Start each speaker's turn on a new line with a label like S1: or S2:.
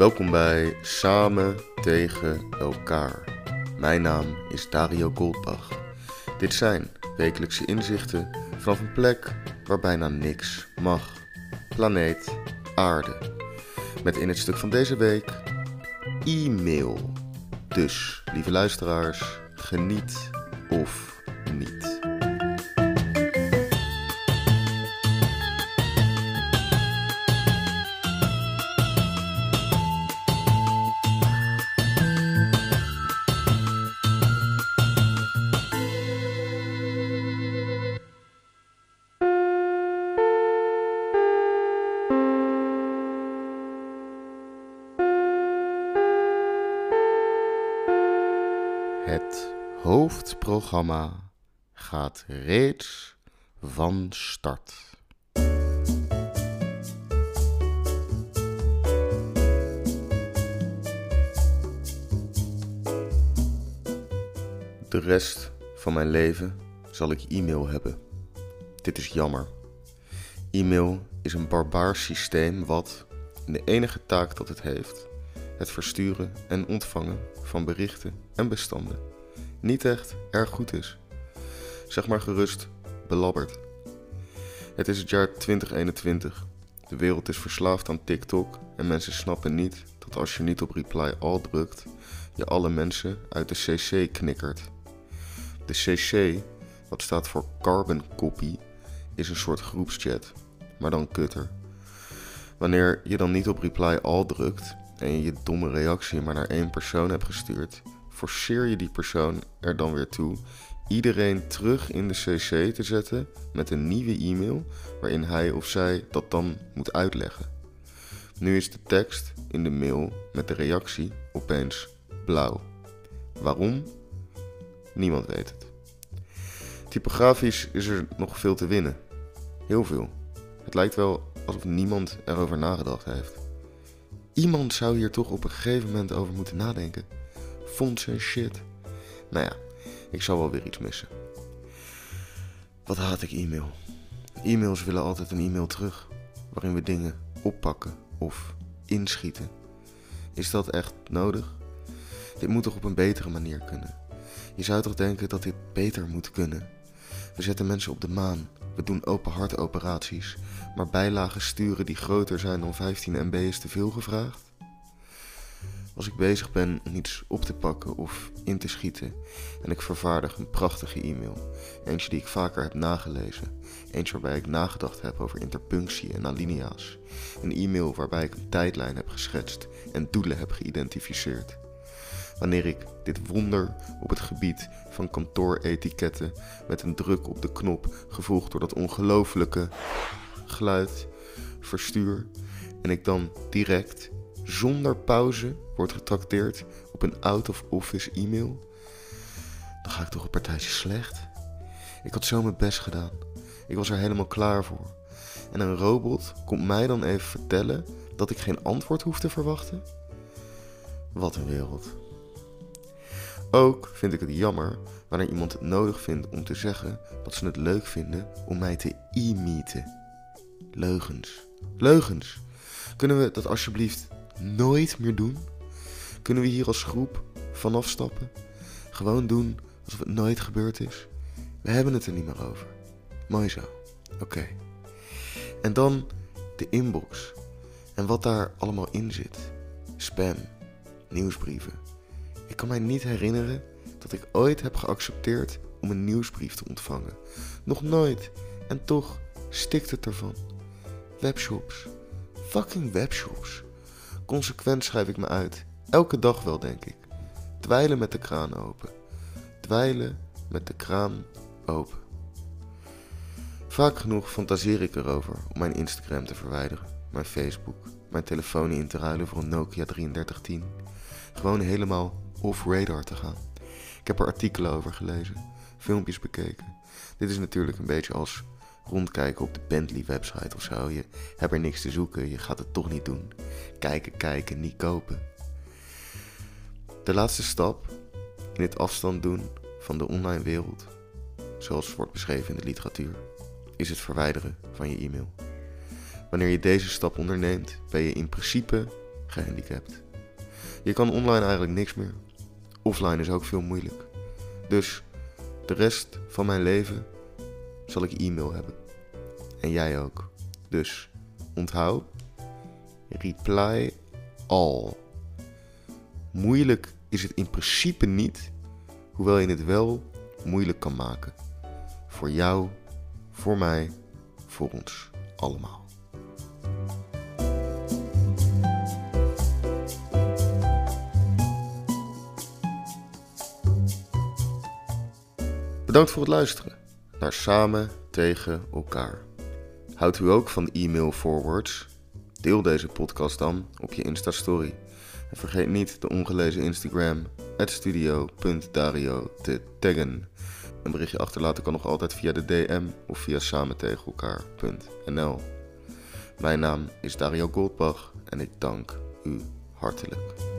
S1: Welkom bij Samen tegen elkaar. Mijn naam is Dario Goldbach. Dit zijn wekelijkse inzichten vanaf een plek waar bijna niks mag. Planeet Aarde. Met in het stuk van deze week e-mail. Dus, lieve luisteraars, geniet of niet. Hoofdprogramma gaat reeds van start. De rest van mijn leven zal ik e-mail hebben. Dit is jammer. E-mail is een barbaars systeem wat, in de enige taak dat het heeft, het versturen en ontvangen van berichten en bestanden, niet echt erg goed is. Zeg maar gerust, belabberd. Het is het jaar 2021. De wereld is verslaafd aan TikTok en mensen snappen niet dat als je niet op reply all drukt, je alle mensen uit de CC knikkert. De CC, wat staat voor Carbon Copy, is een soort groepschat, maar dan kutter. Wanneer je dan niet op reply all drukt en je je domme reactie maar naar één persoon hebt gestuurd, forceer je die persoon er dan weer toe iedereen terug in de CC te zetten met een nieuwe e-mail waarin hij of zij dat dan moet uitleggen. Nu is de tekst in de mail met de reactie opeens blauw. Waarom? Niemand weet het. Typografisch is er nog veel te winnen. Heel veel. Het lijkt wel alsof niemand erover nagedacht heeft. Iemand zou hier toch op een gegeven moment over moeten nadenken. Fonts en shit. Nou ja, ik zal wel weer iets missen. Wat haat ik e-mail? E-mails willen altijd een e-mail terug, waarin we dingen oppakken of inschieten. Is dat echt nodig? Dit moet toch op een betere manier kunnen? Je zou toch denken dat dit beter moet kunnen? We zetten mensen op de maan, we doen open hartoperaties, maar bijlagen sturen die groter zijn dan 15 MB is te veel gevraagd? Als ik bezig ben om iets op te pakken of in te schieten en ik vervaardig een prachtige e-mail, eentje die ik vaker heb nagelezen, eentje waarbij ik nagedacht heb over interpunctie en alinea's, een e-mail waarbij ik een tijdlijn heb geschetst en doelen heb geïdentificeerd. Wanneer ik dit wonder op het gebied van kantooretiketten met een druk op de knop, gevolgd door dat ongelofelijke geluid, verstuur en ik dan direct, zonder pauze, word getrakteerd op een out-of-office e-mail, dan ga ik toch een partijtje slecht. Ik had zo mijn best gedaan. Ik was er helemaal klaar voor. En een robot komt mij dan even vertellen dat ik geen antwoord hoef te verwachten? Wat een wereld. Ook vind ik het jammer wanneer iemand het nodig vindt om te zeggen dat ze het leuk vinden om mij te e-meeten. Leugens. Leugens. Kunnen we dat alsjeblieft nooit meer doen? Kunnen we hier als groep vanaf stappen? Gewoon doen alsof het nooit gebeurd is? We hebben het er niet meer over. Mooi zo. Oké. En dan de inbox. En wat daar allemaal in zit. Spam. Nieuwsbrieven. Ik kan mij niet herinneren dat ik ooit heb geaccepteerd om een nieuwsbrief te ontvangen. Nog nooit. En toch stikt het ervan. Webshops. Fucking webshops. Consequent schrijf ik me uit. Elke dag wel, denk ik. Dweilen met de kraan open. Dweilen met de kraan open. Vaak genoeg fantaseer ik erover om mijn Instagram te verwijderen, mijn Facebook, mijn telefoon in te ruilen voor een Nokia 3310. Gewoon helemaal off-radar te gaan. Ik heb er artikelen over gelezen, filmpjes bekeken. Dit is natuurlijk een beetje als rondkijken op de Bentley website of zo. Je hebt er niks te zoeken, je gaat het toch niet doen. Kijken, kijken, niet kopen. De laatste stap in het afstand doen van de online wereld, zoals wordt beschreven in de literatuur, is het verwijderen van je e-mail. Wanneer je deze stap onderneemt, ben je in principe gehandicapt. Je kan online eigenlijk niks meer. Offline is ook veel moeilijk. Dus de rest van mijn leven zal ik e-mail hebben. En jij ook. Dus onthoud, reply all. Moeilijk is het in principe niet, hoewel je het wel moeilijk kan maken. Voor jou, voor mij, voor ons allemaal. Bedankt voor het luisteren naar Samen tegen elkaar. Houdt u ook van e-mail forwards? Deel deze podcast dan op je Insta-story. En vergeet niet de ongelezen Instagram, studio.dario te taggen. Een berichtje achterlaten kan nog altijd via de DM of via samentegenelkaar.nl. Mijn naam is Dario Goldbach en ik dank u hartelijk.